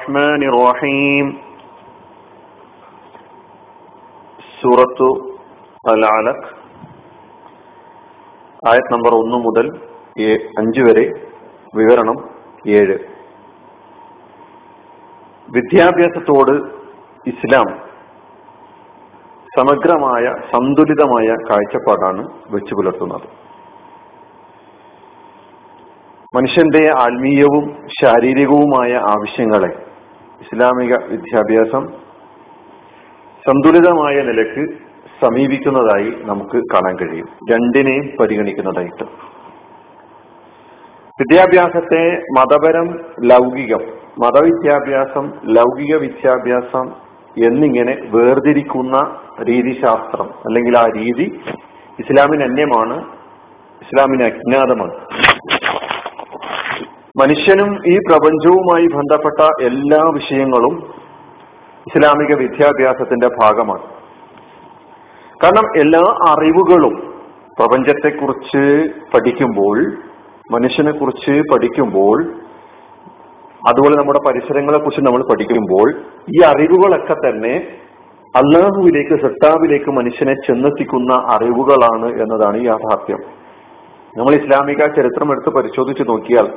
الرحمن الرحيم സൂറത്തു അൽ അലക് ആയത് നമ്പർ ഒന്ന് മുതൽ അഞ്ച് വരെ വിവരണം ഏഴ് വിദ്യാഭ്യാസത്തോട് ഇസ്ലാം സമഗ്രമായ സന്തുലിതമായ കാഴ്ചപ്പാടാണ് വെച്ചു പുലർത്തുന്നത് മനുഷ്യന്റെ ആത്മീയവും ശാരീരികവുമായ ആവശ്യങ്ങളെ ഇസ്ലാമിക വിദ്യാഭ്യാസം സന്തുലിതമായ നിലയ്ക്ക് സമീപിക്കുന്നതായി നമുക്ക് കാണാൻ കഴിയും. രണ്ടിനെയും പരിഗണിക്കുന്നതായിട്ട്. വിദ്യാഭ്യാസത്തെ മതപരം ലൗകികം മതവിദ്യാഭ്യാസം ലൗകിക വിദ്യാഭ്യാസം എന്നിങ്ങനെ വേർതിരിക്കുന്ന രീതിശാസ്ത്രം അല്ലെങ്കിൽ ആ രീതി ഇസ്ലാമിന് അന്യമാണ് ഇസ്ലാമിന് അജ്ഞാതമാണ്. മനുഷ്യനും ഈ പ്രപഞ്ചവുമായി ബന്ധപ്പെട്ട എല്ലാ വിഷയങ്ങളും ഇസ്ലാമിക വിദ്യാഭ്യാസത്തിന്റെ ഭാഗമാണ്. കാരണം എല്ലാ അറിവുകളും പ്രപഞ്ചത്തെക്കുറിച്ച് പഠിക്കുമ്പോൾ മനുഷ്യനെ കുറിച്ച് പഠിക്കുമ്പോൾ അതുപോലെ നമ്മുടെ പരിസരങ്ങളെ കുറിച്ച് നമ്മൾ പഠിക്കുമ്പോൾ ഈ അറിവുകളൊക്കെ തന്നെ അള്ളാഹുവിലേക്ക് സത്താവിലേക്ക് മനുഷ്യനെ ചെന്നെത്തിക്കുന്ന അറിവുകളാണ് എന്നതാണ് യാഥാർത്ഥ്യം. നമ്മൾ ഇസ്ലാമിക ചരിത്രം എടുത്ത് പരിശോധിച്ച് നോക്കിയാൽ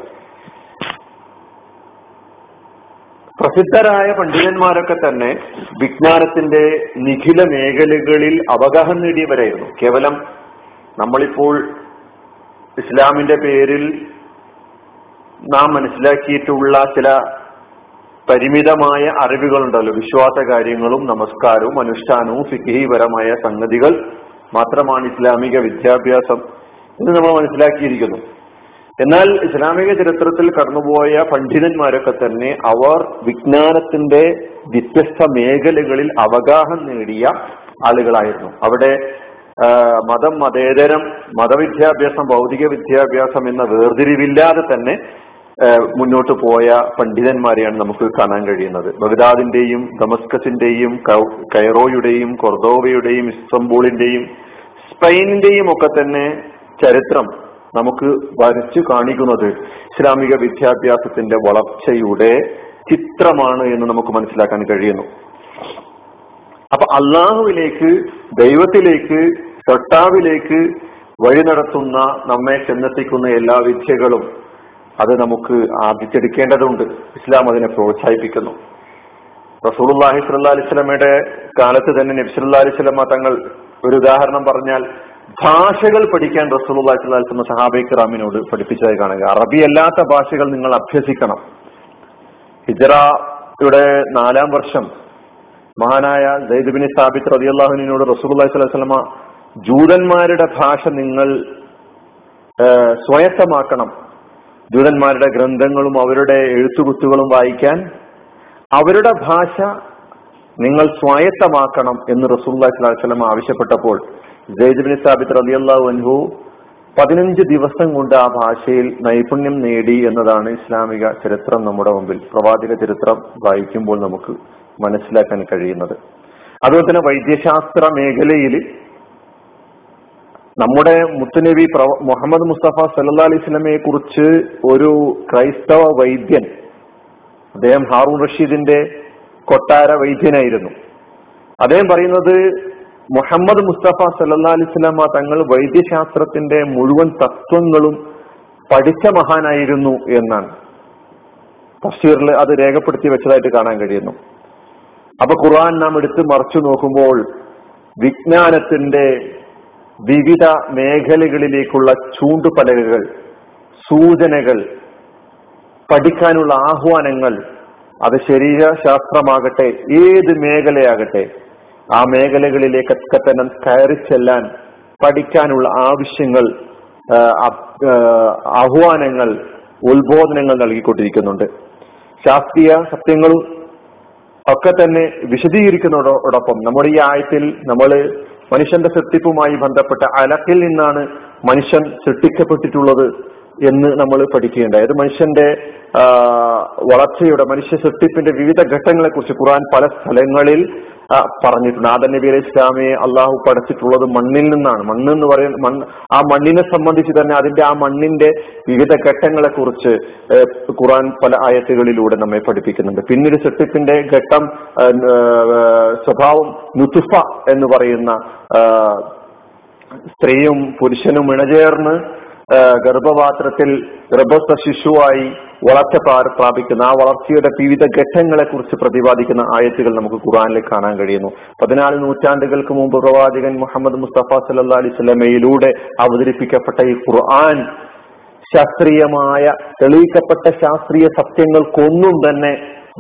പ്രസിദ്ധരായ പണ്ഡിതന്മാരൊക്കെ തന്നെ വിജ്ഞാനത്തിന്റെ നിഖില മേഖലകളിൽ അവഗാഹം നേടിയവരായിരുന്നു. കേവലം നമ്മളിപ്പോൾ ഇസ്ലാമിന്റെ പേരിൽ നാം മനസ്സിലാക്കിയിട്ടുള്ള ചില പരിമിതമായ അറിവുകളുണ്ടല്ലോ. വിശ്വാസ കാര്യങ്ങളും നമസ്കാരവും അനുഷ്ഠാനവും ഫിഖിപരമായ സംഗതികൾ മാത്രമാണ് ഇസ്ലാമിക വിദ്യാഭ്യാസം എന്ന് നമ്മൾ മനസ്സിലാക്കിയിരിക്കുന്നു. എന്നാൽ ഇസ്ലാമിക ചരിത്രത്തിൽ കടന്നുപോയ പണ്ഡിതന്മാരൊക്കെ തന്നെ അവർ വിജ്ഞാനത്തിന്റെ വ്യത്യസ്ത മേഖലകളിൽ അവഗാഹം നേടിയ ആളുകളായിരുന്നു. അവിടെ മതം മതേതരം മതവിദ്യാഭ്യാസം ഭൗതിക വിദ്യാഭ്യാസം എന്ന വേർതിരിവില്ലാതെ തന്നെ മുന്നോട്ട് പോയ പണ്ഡിതന്മാരെയാണ് നമുക്ക് കാണാൻ കഴിയുന്നത്. ബഗ്ദാദിന്റെയും ദമസ്കസിന്റെയും കൈറോയുടെയും കൊർദോവയുടെയും ഇസ്തംബൂളിന്റെയും സ്പെയിനിന്റെയും ഒക്കെ തന്നെ ചരിത്രം നമുക്ക് വരച്ചു കാണിക്കുന്നത് ഇസ്ലാമിക വിദ്യാഭ്യാസത്തിന്റെ വളർച്ചയുടെ ചിത്രമാണ് എന്ന് നമുക്ക് മനസ്സിലാക്കാൻ കഴിയുന്നു. അപ്പൊ അള്ളാഹുവിലേക്ക് ദൈവത്തിലേക്ക് ഷട്ടാവിലേക്ക് വഴി നടത്തുന്ന നമ്മെ ചെന്നെത്തിക്കുന്ന എല്ലാ വിദ്യകളും അത് നമുക്ക് ആർജിച്ചെടുക്കേണ്ടതുണ്ട്. ഇസ്ലാം അതിനെ പ്രോത്സാഹിപ്പിക്കുന്നു. റസൂലുള്ളാഹി സ്വല്ലല്ലാഹി അലൈഹി സ്വലമയുടെ കാലത്ത് തന്നെ നബ്സുല്ലാ അലിസ്ലമ തങ്ങൾ ഒരു ഉദാഹരണം പറഞ്ഞാൽ ഭാഷകൾ പഠിക്കാൻ റസൂലുള്ളാഹി സ്വല്ലല്ലാഹി അലൈഹി വസല്ലം സഹാബൈക്ക് റാമിനോട് പഠിപ്പിച്ചതായി കാണുക. അറബി അല്ലാത്ത ഭാഷകൾ നിങ്ങൾ അഭ്യസിക്കണം. ഹിജറയുടെ നാലാം വർഷം മഹാനായ സൈദ് സ്ഥാപിച്ച അള്ളാഹുനോട് റസൂലുള്ളാഹി അലൈഹി വസല്ലമ ജൂതന്മാരുടെ ഭാഷ നിങ്ങൾ സ്വയത്തമാക്കണം. ജൂതന്മാരുടെ ഗ്രന്ഥങ്ങളും അവരുടെ എഴുത്തുകുത്തുകളും വായിക്കാൻ അവരുടെ ഭാഷ നിങ്ങൾ സ്വായത്തമാക്കണം എന്ന് റസൂല്ലാ സ്വലം ആവശ്യപ്പെട്ടപ്പോൾ ജയ്ദ് സാബിത്ത് റലിയല്ലാഹു അൻഹു പതിനഞ്ച് ദിവസം കൊണ്ട് ആ ഭാഷയിൽ നൈപുണ്യം നേടി എന്നതാണ് ഇസ്ലാമിക ചരിത്രം നമ്മുടെ മുമ്പിൽ. പ്രവാചക ചരിത്രം വായിക്കുമ്പോൾ നമുക്ക് മനസ്സിലാക്കാൻ കഴിയുന്നത്. അതുപോലെ തന്നെ വൈദ്യശാസ്ത്ര മേഖലയിൽ നമ്മുടെ മുത്തുനബി മുഹമ്മദ് മുസ്തഫ സല്ലാ അലൈഹി സ്വലമയെ കുറിച്ച് ഒരു ക്രൈസ്തവ വൈദ്യൻ അദ്ദേഹം ഹാറൂൺ റഷീദിന്റെ കൊട്ടാര വൈദ്യനായിരുന്നു. അദ്ദേഹം പറയുന്നത് മുഹമ്മദ് മുസ്തഫ സല്ലാ തങ്ങൾ വൈദ്യശാസ്ത്രത്തിന്റെ മുഴുവൻ തത്വങ്ങളും പഠിച്ച മഹാനായിരുന്നു എന്നാണ്. തഫ്സീറിൽ അത് രേഖപ്പെടുത്തി വെച്ചതായിട്ട് കാണാൻ കഴിയുന്നു. അപ്പൊ ഖുർആൻ നാം എടുത്ത് മറച്ചു നോക്കുമ്പോൾ വിജ്ഞാനത്തിന്റെ വിവിധ മേഖലകളിലേക്കുള്ള ചൂണ്ടുപലകകൾ സൂചനകൾ പഠിക്കാനുള്ള ആഹ്വാനങ്ങൾ അത് ശരീരശാസ്ത്രമാകട്ടെ ഏത് മേഖലയാകട്ടെ ആ മേഖലകളിലേക്കൊക്കെ തന്നെ കയറി ചെല്ലാൻ പഠിക്കാനുള്ള ആവശ്യങ്ങൾ ആഹ്വാനങ്ങൾ ഉത്ബോധനങ്ങൾ നൽകിക്കൊണ്ടിരിക്കുന്നുണ്ട്. ശാസ്ത്രീയ സത്യങ്ങളും ഒക്കെ തന്നെ വിശദീകരിക്കുന്നതോടൊപ്പം നമ്മുടെ ഈ ആയത്തിൽ നമ്മൾ മനുഷ്യന്റെ സൃഷ്ടിപ്പുമായി ബന്ധപ്പെട്ട അലക്കിൽ നിന്നാണ് മനുഷ്യൻ സൃഷ്ടിക്കപ്പെട്ടിട്ടുള്ളത്. എന്ന് നമ്മൾ പഠിക്കുകയുണ്ടായി. മനുഷ്യന്റെ വളർച്ചയുടെ മനുഷ്യ സൃഷ്ടിപ്പിന്റെ വിവിധ ഘട്ടങ്ങളെ കുറിച്ച് ഖുർആൻ പല സ്ഥലങ്ങളിൽ പറഞ്ഞിട്ടുണ്ട്. ആദൻ നബി അലൈഹി ഇസ്ലാമിയെ അള്ളാഹു പഠിച്ചിട്ടുള്ളത് മണ്ണിൽ നിന്നാണ്. മണ്ണ് എന്ന് പറയുന്ന മണ്ണ് ആ മണ്ണിനെ സംബന്ധിച്ച് തന്നെ അതിന്റെ ആ മണ്ണിന്റെ വിവിധ ഘട്ടങ്ങളെ കുറിച്ച് ഖുറാൻ പല ആയത്തുകളിലൂടെ നമ്മെ പഠിപ്പിക്കുന്നുണ്ട്. പിന്നീട് സൃഷ്ടിപ്പിന്റെ ഘട്ടം സ്വഭാവം നുതുഫ എന്ന് പറയുന്ന സ്ത്രീയും പുരുഷനും ഇണചേർന്ന് ഗർഭപാത്രത്തിൽ ഗർഭസ്ഥ ശിശുവായി വളർച്ച പ്രാപിക്കുന്ന ആ വളർച്ചയുടെ വിവിധ ഘട്ടങ്ങളെ കുറിച്ച് പ്രതിപാദിക്കുന്ന ആയത്തുകൾ നമുക്ക് ഖുറാനിൽ കാണാൻ കഴിയുന്നു. പതിനാല് നൂറ്റാണ്ടുകൾക്ക് മുമ്പ് പ്രവാചകൻ മുഹമ്മദ് മുസ്തഫ സല്ലാ അലൈഹി സ്വലമയിലൂടെ അവതരിപ്പിക്കപ്പെട്ട ഈ ഖുർആൻ ശാസ്ത്രീയമായ തെളിയിക്കപ്പെട്ട ശാസ്ത്രീയ സത്യങ്ങൾക്കൊന്നും തന്നെ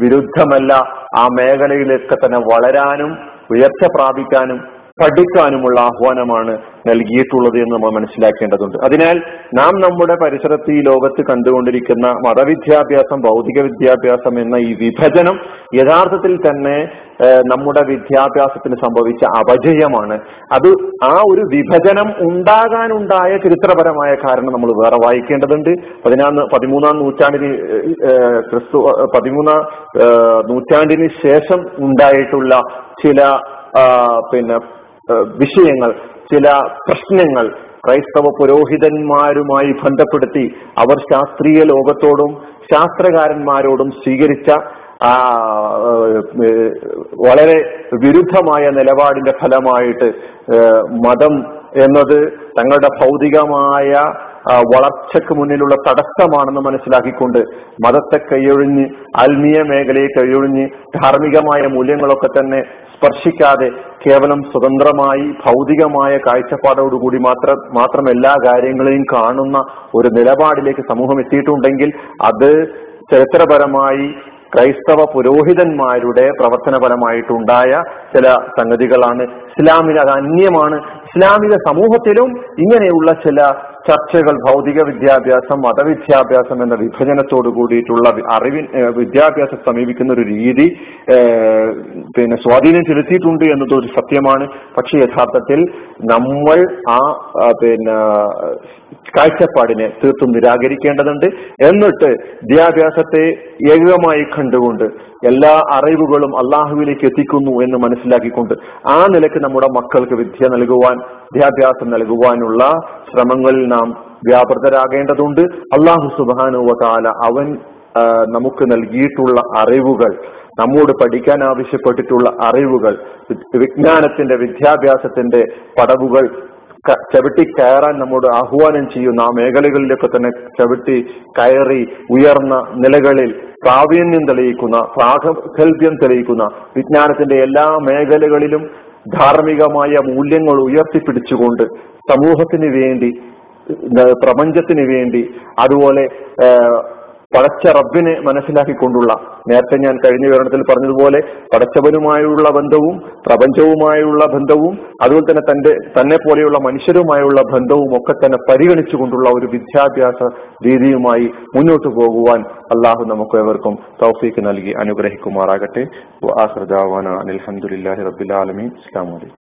വിരുദ്ധമല്ല. ആ മേഖലയിലൊക്കെ തന്നെ വളരാനും ഉയർച്ച പ്രാപിക്കാനും പഠിക്കാനുമുള്ള ആഹ്വാനമാണ് നൽകിയിട്ടുള്ളത് എന്ന് നമ്മൾ മനസ്സിലാക്കേണ്ടതുണ്ട്. അതിനാൽ നാം നമ്മുടെ പരിസരത്ത് ഈ ലോകത്ത് കണ്ടുകൊണ്ടിരിക്കുന്ന മതവിദ്യാഭ്യാസം ഭൗതിക വിദ്യാഭ്യാസം എന്ന ഈ വിഭജനം യഥാർത്ഥത്തിൽ തന്നെ നമ്മുടെ വിദ്യാഭ്യാസത്തിന് സംഭവിച്ച അപജയമാണ്. അത് ആ ഒരു വിഭജനം ഉണ്ടാകാനുണ്ടായ ചരിത്രപരമായ കാരണം നമ്മൾ വേറെ വായിക്കേണ്ടതുണ്ട്. പതിനാന്ന് പതിമൂന്നാം നൂറ്റാണ്ടിന് ക്രിസ്തു പതിമൂന്നാം നൂറ്റാണ്ടിന് ശേഷം ഉണ്ടായിട്ടുള്ള ചില പിന്നെ വിഷയങ്ങൾ ചില പ്രശ്നങ്ങൾ ക്രൈസ്തവ പുരോഹിതന്മാരുമായി ബന്ധപ്പെടുത്തി അവർ ശാസ്ത്രീയ ലോകത്തോടും ശാസ്ത്രകാരന്മാരോടും സ്വീകരിച്ച ആ വളരെ വിരുദ്ധമായ നിലപാടിന്റെ ഫലമായിട്ട് മതം എന്നത് തങ്ങളുടെ ഭൗതികമായ വളർച്ചയ്ക്ക് മുന്നിലുള്ള തടസ്സമാണെന്ന് മനസ്സിലാക്കിക്കൊണ്ട് മതത്തെ കൈയൊഴിഞ്ഞ് ആത്മീയ മേഖലയെ കൈയൊഴിഞ്ഞ് ധാർമ്മികമായ മൂല്യങ്ങളൊക്കെ തന്നെ സ്പർശിക്കാതെ കേവലം സ്വതന്ത്രമായി ഭൗതികമായ കാഴ്ചപ്പാടോടുകൂടി മാത്രം മാത്രം എല്ലാ കാര്യങ്ങളെയും കാണുന്ന ഒരു നിലപാടിലേക്ക് സമൂഹം എത്തിയിട്ടുണ്ടെങ്കിൽ അത് ചരിത്രപരമായി ക്രൈസ്തവ പുരോഹിതന്മാരുടെ പ്രവർത്തനപരമായിട്ടുണ്ടായ ചില സംഗതികളാണ്. ഇസ്ലാമിന് അത് അന്യമാണ്. ഇസ്ലാമിക സമൂഹത്തിലും ഇങ്ങനെയുള്ള ചില ചർച്ചകൾ ഭൗതിക വിദ്യാഭ്യാസം മതവിദ്യാഭ്യാസം എന്ന വിഭജനത്തോട് കൂടിയിട്ടുള്ള അറിവിൻ വിദ്യാഭ്യാസം സമീപിക്കുന്ന ഒരു രീതി പിന്നെ സ്വാധീനം ചെലുത്തിയിട്ടുണ്ട് എന്നത് ഒരു സത്യമാണ്. പക്ഷെ യഥാർത്ഥത്തിൽ നമ്മൾ ആ പിന്നെ കാഴ്ചപ്പാടിനെ തീർത്തും നിരാകരിക്കേണ്ടതുണ്ട്. എന്നിട്ട് വിദ്യാഭ്യാസത്തെ ഏകമായി കണ്ടുകൊണ്ട് എല്ലാ അറിവുകളും അള്ളാഹുവിലേക്ക് എത്തിക്കുന്നു എന്ന് മനസ്സിലാക്കിക്കൊണ്ട് ആ നിലയ്ക്ക് നമ്മുടെ മക്കൾക്ക് വിദ്യ നൽകുവാൻ വിദ്യാഭ്യാസം നൽകുവാനുള്ള ശ്രമങ്ങളിൽ നാം വ്യാപൃതരാകേണ്ടതുണ്ട്. അള്ളാഹു സുബാനുവ താല അവൻ നമുക്ക് നൽകിയിട്ടുള്ള അറിവുകൾ നമ്മോട് പഠിക്കാൻ ആവശ്യപ്പെട്ടിട്ടുള്ള അറിവുകൾ വിജ്ഞാനത്തിന്റെ വിദ്യാഭ്യാസത്തിന്റെ പടവുകൾ ചവിട്ടി കയറാൻ നമ്മോട് ആഹ്വാനം ചെയ്യുന്ന ആ മേഖലകളിലൊക്കെ തന്നെ ചവിട്ടി കയറി ഉയർന്ന നിലകളിൽ പ്രാവീണ്യം തെളിയിക്കുന്ന പ്രാഗൽഭ്യം തെളിയിക്കുന്ന വിജ്ഞാനത്തിന്റെ എല്ലാ മേഖലകളിലും ധാർമ്മികമായ മൂല്യങ്ങൾ ഉയർത്തിപ്പിടിച്ചുകൊണ്ട് സമൂഹത്തിന് വേണ്ടി പ്രപഞ്ചത്തിന് വേണ്ടി അതുപോലെ പടച്ച റബ്ബിനെ മനസ്സിലാക്കിക്കൊണ്ടുള്ള നേരത്തെ ഞാൻ കഴിഞ്ഞ വിവരണത്തിൽ പറഞ്ഞതുപോലെ പടച്ചവനുമായുള്ള ബന്ധവും പ്രപഞ്ചവുമായുള്ള ബന്ധവും അതുപോലെ തന്നെ തന്റെ തന്നെ പോലെയുള്ള മനുഷ്യരുമായുള്ള ബന്ധവും ഒക്കെ തന്നെ പരിഗണിച്ചുകൊണ്ടുള്ള ഒരു വിദ്യാഭ്യാസ രീതിയുമായി മുന്നോട്ട് പോകുവാൻ അള്ളാഹു നമുക്ക് ഏവർക്കും തൗഫീക്ക് നൽകി അനുഗ്രഹിക്കുമാറാകട്ടെ. അലഹമുല്ലാഹി അസ്ലാം വലൈക്കും